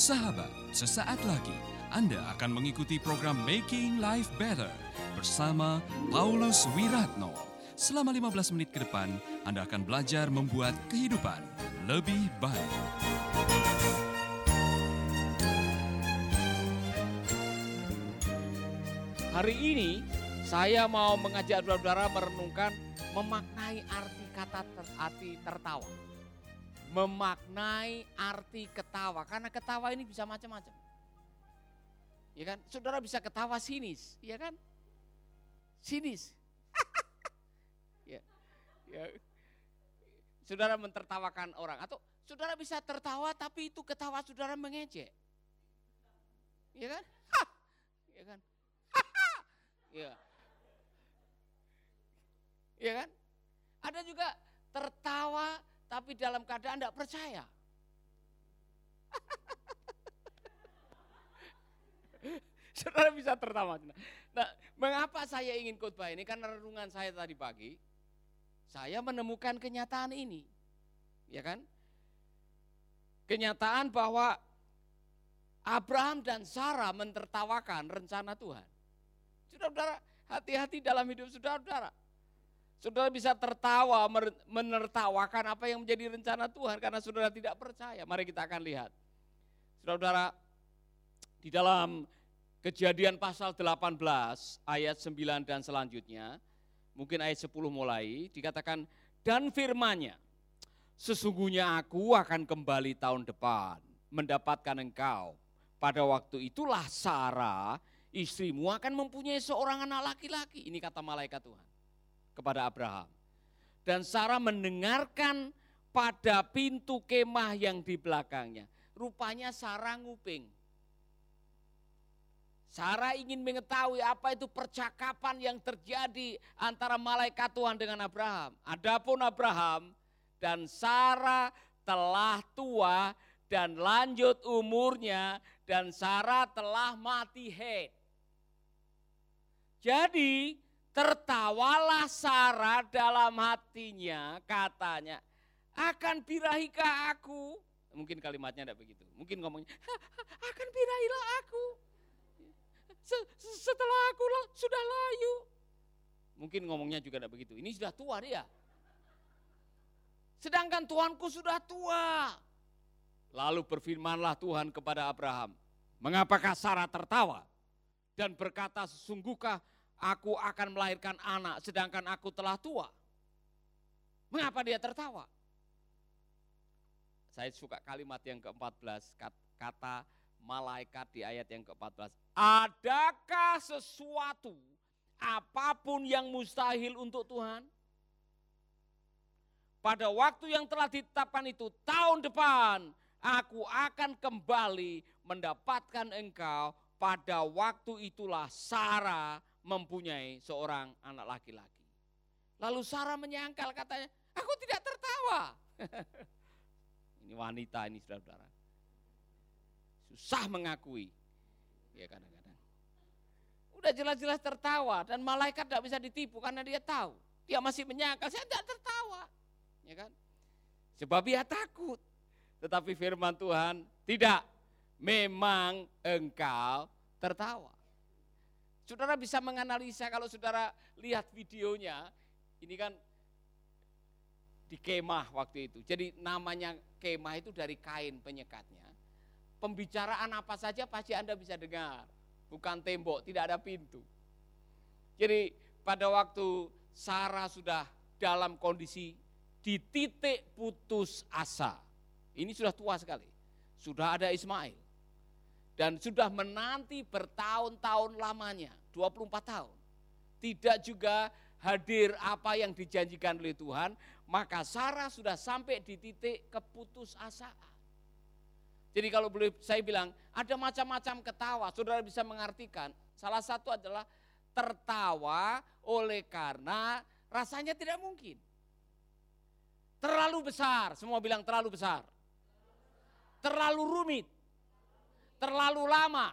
Sahabat, sesaat lagi Anda akan mengikuti program Making Life Better bersama Paulus Wiratno. Selama 15 menit ke depan, Anda akan belajar membuat kehidupan lebih baik. Hari ini saya mau mengajak saudara merenungkan memaknai arti kata ter, arti tertawa. Memaknai arti ketawa karena ketawa ini bisa macam-macam. Ya kan? Saudara bisa ketawa sinis, ya kan? Sinis. ya. ya. Saudara mentertawakan orang atau saudara bisa tertawa tapi itu ketawa saudara mengejek. Ya kan? Ya kan? Ya. Iya kan? Ada juga tertawa tapi dalam keadaan tidak percaya. Saudara bisa tertawa. Nah, mengapa saya ingin khotbah ini? Karena renungan saya tadi pagi, saya menemukan kenyataan ini. Ya kan? Kenyataan bahwa Abraham dan Sarah mentertawakan rencana Tuhan. Saudara-saudara, hati-hati dalam hidup saudara-saudara. Saudara bisa tertawa, menertawakan apa yang menjadi rencana Tuhan karena saudara tidak percaya. Mari kita akan lihat. Saudara-saudara, di dalam kejadian pasal 18 ayat 9 dan selanjutnya, mungkin ayat 10 mulai, dikatakan, dan firmanya, sesungguhnya aku akan kembali tahun depan, mendapatkan engkau. Pada waktu itulah Sarah, istrimu akan mempunyai seorang anak laki-laki. Ini kata malaikat Tuhan kepada Abraham. Dan Sarah mendengarkan pada pintu kemah yang di belakangnya. Rupanya Sarah nguping. Sarah ingin mengetahui apa itu percakapan yang terjadi antara malaikat Tuhan dengan Abraham. Adapun Abraham dan Sarah telah tua dan lanjut umurnya dan Sarah telah mati head. Jadi tertawalah Sarah dalam hatinya katanya, akan birahikah aku? Mungkin kalimatnya tidak begitu. Mungkin ngomongnya, akan birahilah aku. Setelah aku sudah layu. Mungkin ngomongnya juga tidak begitu. Ini sudah tua dia. Sedangkan Tuhanku sudah tua. Lalu berfirmanlah Tuhan kepada Abraham, mengapakah Sarah tertawa? Dan berkata, sesungguhkah aku akan melahirkan anak sedangkan aku telah tua. Mengapa dia tertawa? Saya suka kalimat yang ke-14, kata malaikat di ayat yang ke-14. Adakah sesuatu apa pun yang mustahil untuk Tuhan? Pada waktu yang telah ditetapkan itu tahun depan aku akan kembali mendapatkan engkau pada waktu itulah Sarah mempunyai seorang anak laki-laki. Lalu Sarah menyangkal katanya, aku tidak tertawa. ini wanita ini saudara-saudara. Susah mengakui. Ya kadang-kadang. Udah jelas-jelas tertawa dan malaikat tidak bisa ditipu karena dia tahu. Dia masih menyangkal, saya tidak tertawa. Ya kan? Sebab dia takut. Tetapi firman Tuhan, tidak. Memang engkau tertawa. Saudara bisa menganalisa kalau saudara lihat videonya, ini kan di kemah waktu itu. Jadi namanya kemah itu dari kain penyekatnya. Pembicaraan apa saja pasti Anda bisa dengar. Bukan tembok, tidak ada pintu. Jadi pada waktu Sarah sudah dalam kondisi di titik putus asa. Ini sudah tua sekali. Sudah ada Ismail. Dan sudah menanti bertahun-tahun lamanya. 24 tahun. Tidak juga hadir apa yang dijanjikan oleh Tuhan, maka Sarah sudah sampai di titik keputusasaan. Jadi kalau boleh saya bilang, ada macam-macam ketawa, saudara bisa mengartikan. Salah satu adalah tertawa oleh karena rasanya tidak mungkin. Terlalu besar, semua bilang terlalu besar. Terlalu rumit, terlalu lama,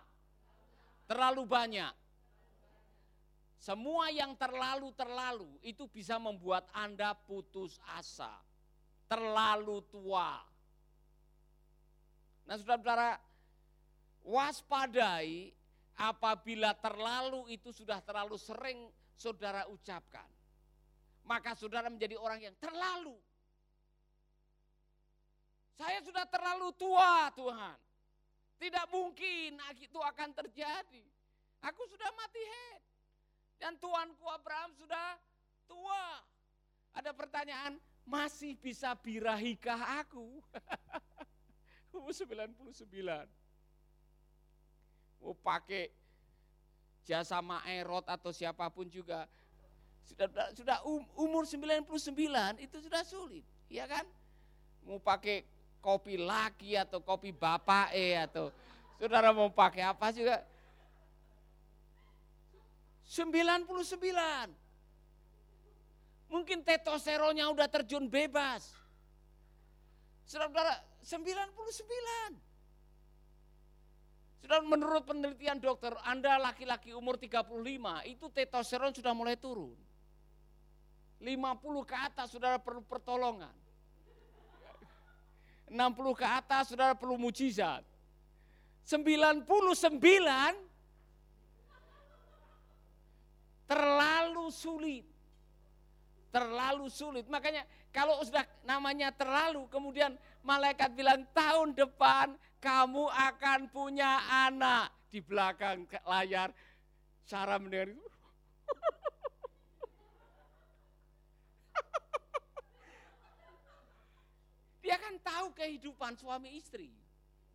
terlalu banyak. Semua yang terlalu-terlalu itu bisa membuat Anda putus asa. Terlalu tua. Nah saudara-saudara, waspadai apabila terlalu itu sudah terlalu sering saudara ucapkan. Maka saudara menjadi orang yang terlalu. Saya sudah terlalu tua Tuhan. Tidak mungkin itu akan terjadi. Aku sudah mati head. Dan Tuanku Abraham sudah tua. Ada pertanyaan, masih bisa birahikah aku? Umur 99. Mau pakai jasa Maerot atau siapa pun juga. Sudah, sudah um, umur 99 itu sudah sulit, ya kan? Mau pakai kopi laki atau kopi bapak eh atau saudara mau pakai apa juga 99. Mungkin testosteronnya udah terjun bebas. Saudara, 99. Sudah menurut penelitian dokter, Anda laki-laki umur 35, itu testosteron sudah mulai turun. 50 ke atas saudara perlu pertolongan. 60 ke atas saudara perlu mujizat. 99 terlalu sulit. Terlalu sulit. Makanya kalau sudah namanya terlalu, kemudian malaikat bilang tahun depan kamu akan punya anak. Di belakang layar, Sarah mendengar itu. Dia kan tahu kehidupan suami istri.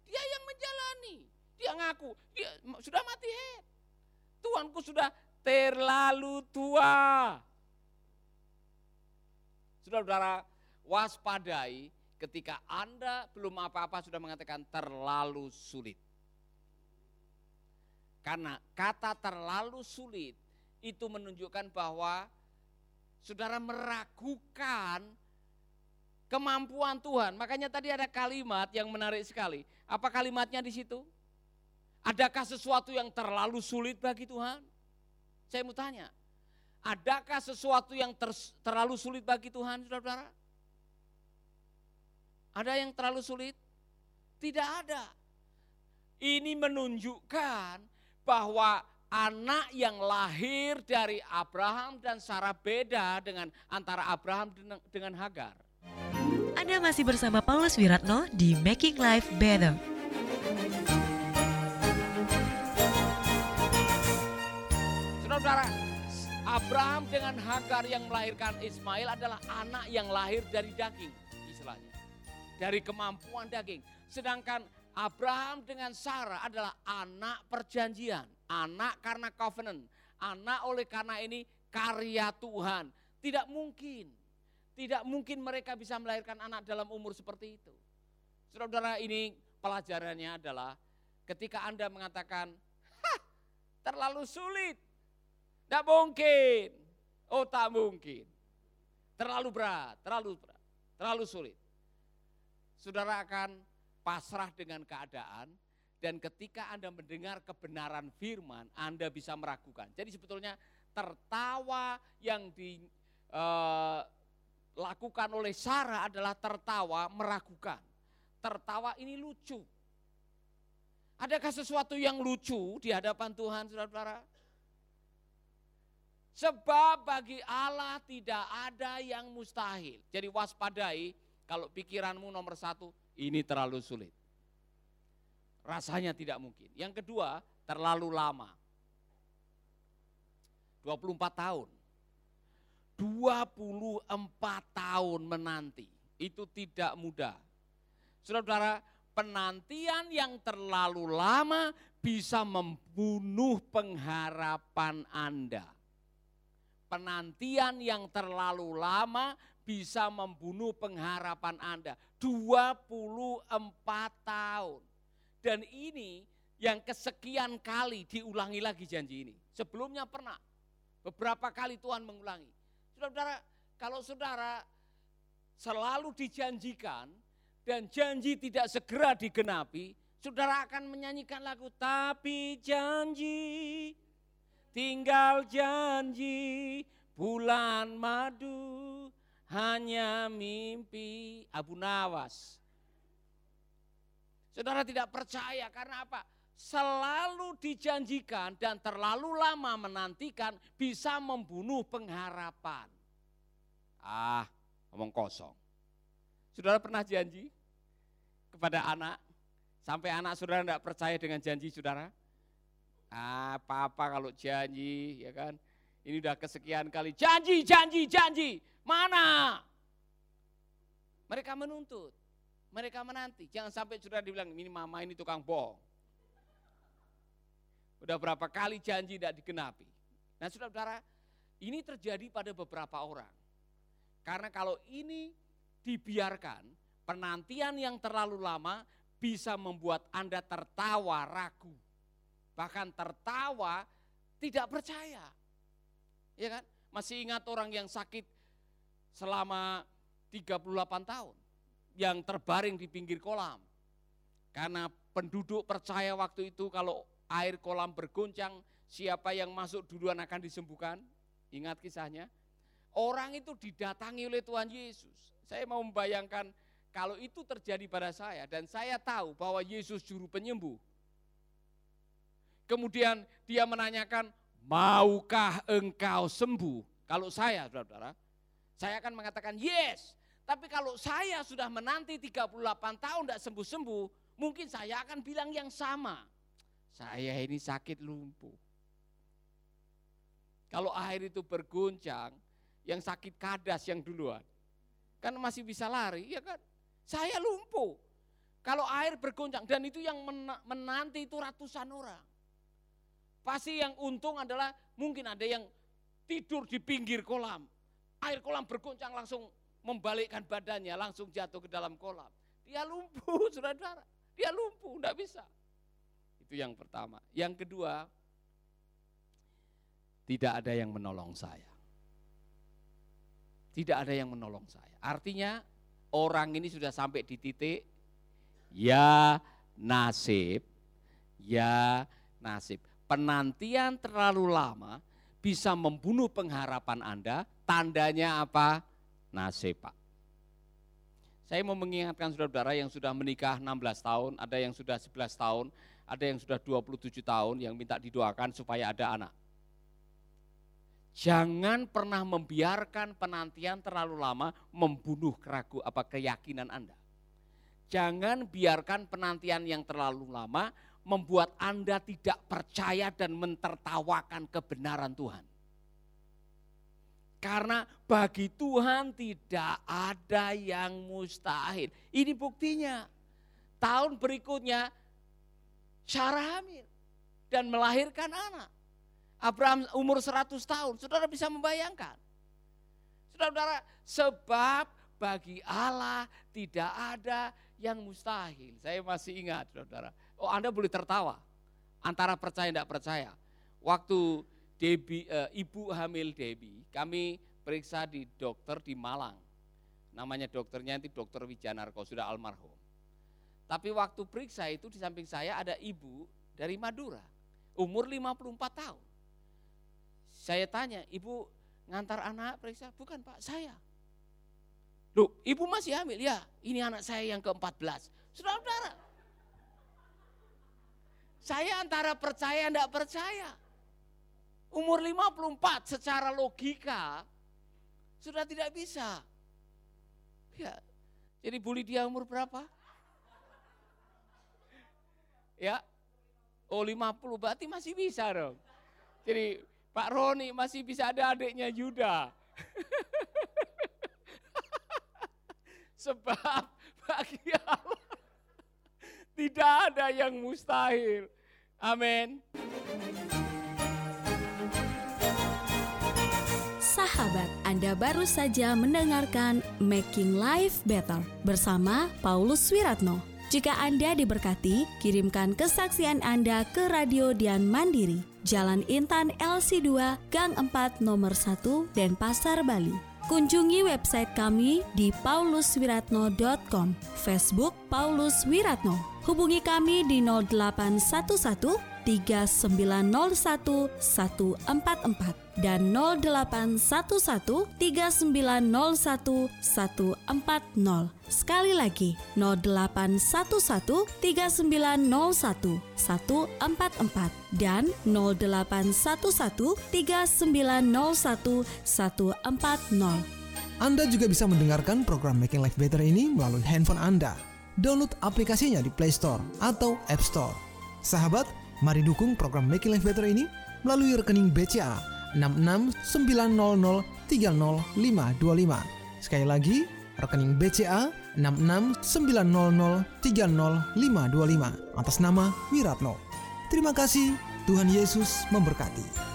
Dia yang menjalani. Dia ngaku, dia sudah mati head. Tuanku sudah terlalu tua. Saudara-saudara, waspadai ketika Anda belum apa-apa sudah mengatakan terlalu sulit. Karena kata terlalu sulit itu menunjukkan bahwa saudara meragukan kemampuan Tuhan. Makanya tadi ada kalimat yang menarik sekali. Apa kalimatnya di situ? Adakah sesuatu yang terlalu sulit bagi Tuhan? Saya mau tanya, adakah sesuatu yang ter, terlalu sulit bagi Tuhan, saudara-saudara? Ada yang terlalu sulit? Tidak ada. Ini menunjukkan bahwa anak yang lahir dari Abraham dan Sarah beda dengan antara Abraham dengan Hagar. Anda masih bersama Paulus Wiratno di Making Life Better. Saudara, Abraham dengan Hagar yang melahirkan Ismail adalah anak yang lahir dari daging, istilahnya. Dari kemampuan daging. Sedangkan Abraham dengan Sarah adalah anak perjanjian, anak karena covenant, anak oleh karena ini karya Tuhan. Tidak mungkin, tidak mungkin mereka bisa melahirkan anak dalam umur seperti itu. Saudara-saudara ini pelajarannya adalah ketika Anda mengatakan, terlalu sulit, tidak mungkin. Oh tak mungkin. Terlalu berat, terlalu berat, terlalu sulit. Saudara akan pasrah dengan keadaan dan ketika Anda mendengar kebenaran firman, Anda bisa meragukan. Jadi sebetulnya tertawa yang dilakukan eh, oleh Sarah adalah tertawa meragukan. Tertawa ini lucu. Adakah sesuatu yang lucu di hadapan Tuhan, saudara-saudara? Sebab bagi Allah tidak ada yang mustahil. Jadi waspadai kalau pikiranmu nomor satu, ini terlalu sulit. Rasanya tidak mungkin. Yang kedua, terlalu lama. 24 tahun. 24 tahun menanti. Itu tidak mudah. Saudara-saudara, penantian yang terlalu lama bisa membunuh pengharapan Anda penantian yang terlalu lama bisa membunuh pengharapan Anda. 24 tahun. Dan ini yang kesekian kali diulangi lagi janji ini. Sebelumnya pernah. Beberapa kali Tuhan mengulangi. Saudara-saudara, kalau saudara selalu dijanjikan dan janji tidak segera digenapi, saudara akan menyanyikan lagu tapi janji tinggal janji bulan madu hanya mimpi Abu Nawas. Saudara tidak percaya karena apa? Selalu dijanjikan dan terlalu lama menantikan bisa membunuh pengharapan. Ah, ngomong kosong. Saudara pernah janji kepada anak, sampai anak saudara tidak percaya dengan janji saudara? Ah, apa-apa kalau janji, ya kan? Ini udah kesekian kali, janji, janji, janji, mana? Mereka menuntut, mereka menanti. Jangan sampai saudara dibilang, ini mama ini tukang bohong. Udah berapa kali janji tidak digenapi. Nah saudara-saudara, ini terjadi pada beberapa orang. Karena kalau ini dibiarkan, penantian yang terlalu lama bisa membuat Anda tertawa ragu. Bahkan tertawa tidak percaya. Ya kan? Masih ingat orang yang sakit selama 38 tahun. Yang terbaring di pinggir kolam. Karena penduduk percaya waktu itu kalau air kolam bergoncang, siapa yang masuk duluan akan disembuhkan. Ingat kisahnya? Orang itu didatangi oleh Tuhan Yesus. Saya mau membayangkan kalau itu terjadi pada saya dan saya tahu bahwa Yesus juru penyembuh. Kemudian dia menanyakan, maukah engkau sembuh? Kalau saya, saudara-saudara, saya akan mengatakan yes. Tapi kalau saya sudah menanti 38 tahun tidak sembuh-sembuh, mungkin saya akan bilang yang sama. Saya ini sakit lumpuh. Kalau air itu berguncang, yang sakit kadas yang duluan. Kan masih bisa lari, ya kan? Saya lumpuh. Kalau air bergoncang, dan itu yang menanti itu ratusan orang. Pasti yang untung adalah mungkin ada yang tidur di pinggir kolam. Air kolam bergoncang langsung membalikkan badannya, langsung jatuh ke dalam kolam. Dia lumpuh, saudara-saudara. Dia lumpuh, enggak bisa. Itu yang pertama. Yang kedua, tidak ada yang menolong saya. Tidak ada yang menolong saya. Artinya orang ini sudah sampai di titik ya nasib, ya nasib. Penantian terlalu lama bisa membunuh pengharapan Anda, tandanya apa? Nasib Pak. Saya mau mengingatkan saudara-saudara yang sudah menikah 16 tahun, ada yang sudah 11 tahun, ada yang sudah 27 tahun yang minta didoakan supaya ada anak. Jangan pernah membiarkan penantian terlalu lama membunuh keragu apa keyakinan Anda. Jangan biarkan penantian yang terlalu lama membuat Anda tidak percaya dan mentertawakan kebenaran Tuhan. Karena bagi Tuhan tidak ada yang mustahil. Ini buktinya. Tahun berikutnya Sarah hamil dan melahirkan anak. Abraham umur 100 tahun, saudara bisa membayangkan. Saudara-saudara, sebab bagi Allah tidak ada yang mustahil. Saya masih ingat, saudara. Oh, Anda boleh tertawa antara percaya tidak percaya. Waktu Debi, e, ibu hamil Debi, kami periksa di dokter di Malang. Namanya dokternya itu dokter Wijanarko, sudah almarhum. Tapi waktu periksa itu di samping saya ada ibu dari Madura, umur 54 tahun. Saya tanya, ibu ngantar anak periksa? Bukan pak, saya. Loh, ibu masih hamil? Ya, ini anak saya yang ke-14. Saudara-saudara, saya antara percaya dan tidak percaya. Umur 54 secara logika sudah tidak bisa. Ya, jadi bully dia umur berapa? Ya. Oh 50 berarti masih bisa dong. Jadi Pak Roni masih bisa ada adiknya Yuda. Sebab bagi Allah tidak ada yang mustahil. Amin. Sahabat, Anda baru saja mendengarkan Making Life Better bersama Paulus Wiratno. Jika Anda diberkati, kirimkan kesaksian Anda ke Radio Dian Mandiri, Jalan Intan LC2, Gang 4, Nomor 1, Denpasar, Bali. Kunjungi website kami di pauluswiratno.com, Facebook Paulus Wiratno. Hubungi kami di 0811 3901 144 dan 0811 3901 140. Sekali lagi 0811 3901 144 dan 0811 3901 140. Anda juga bisa mendengarkan program Making Life Better ini melalui handphone Anda. Download aplikasinya di Play Store atau App Store. Sahabat, mari dukung program Making Life Better ini melalui rekening BCA 6690305525. Sekali lagi, rekening BCA 6690305525 atas nama Wiratno. Terima kasih, Tuhan Yesus memberkati.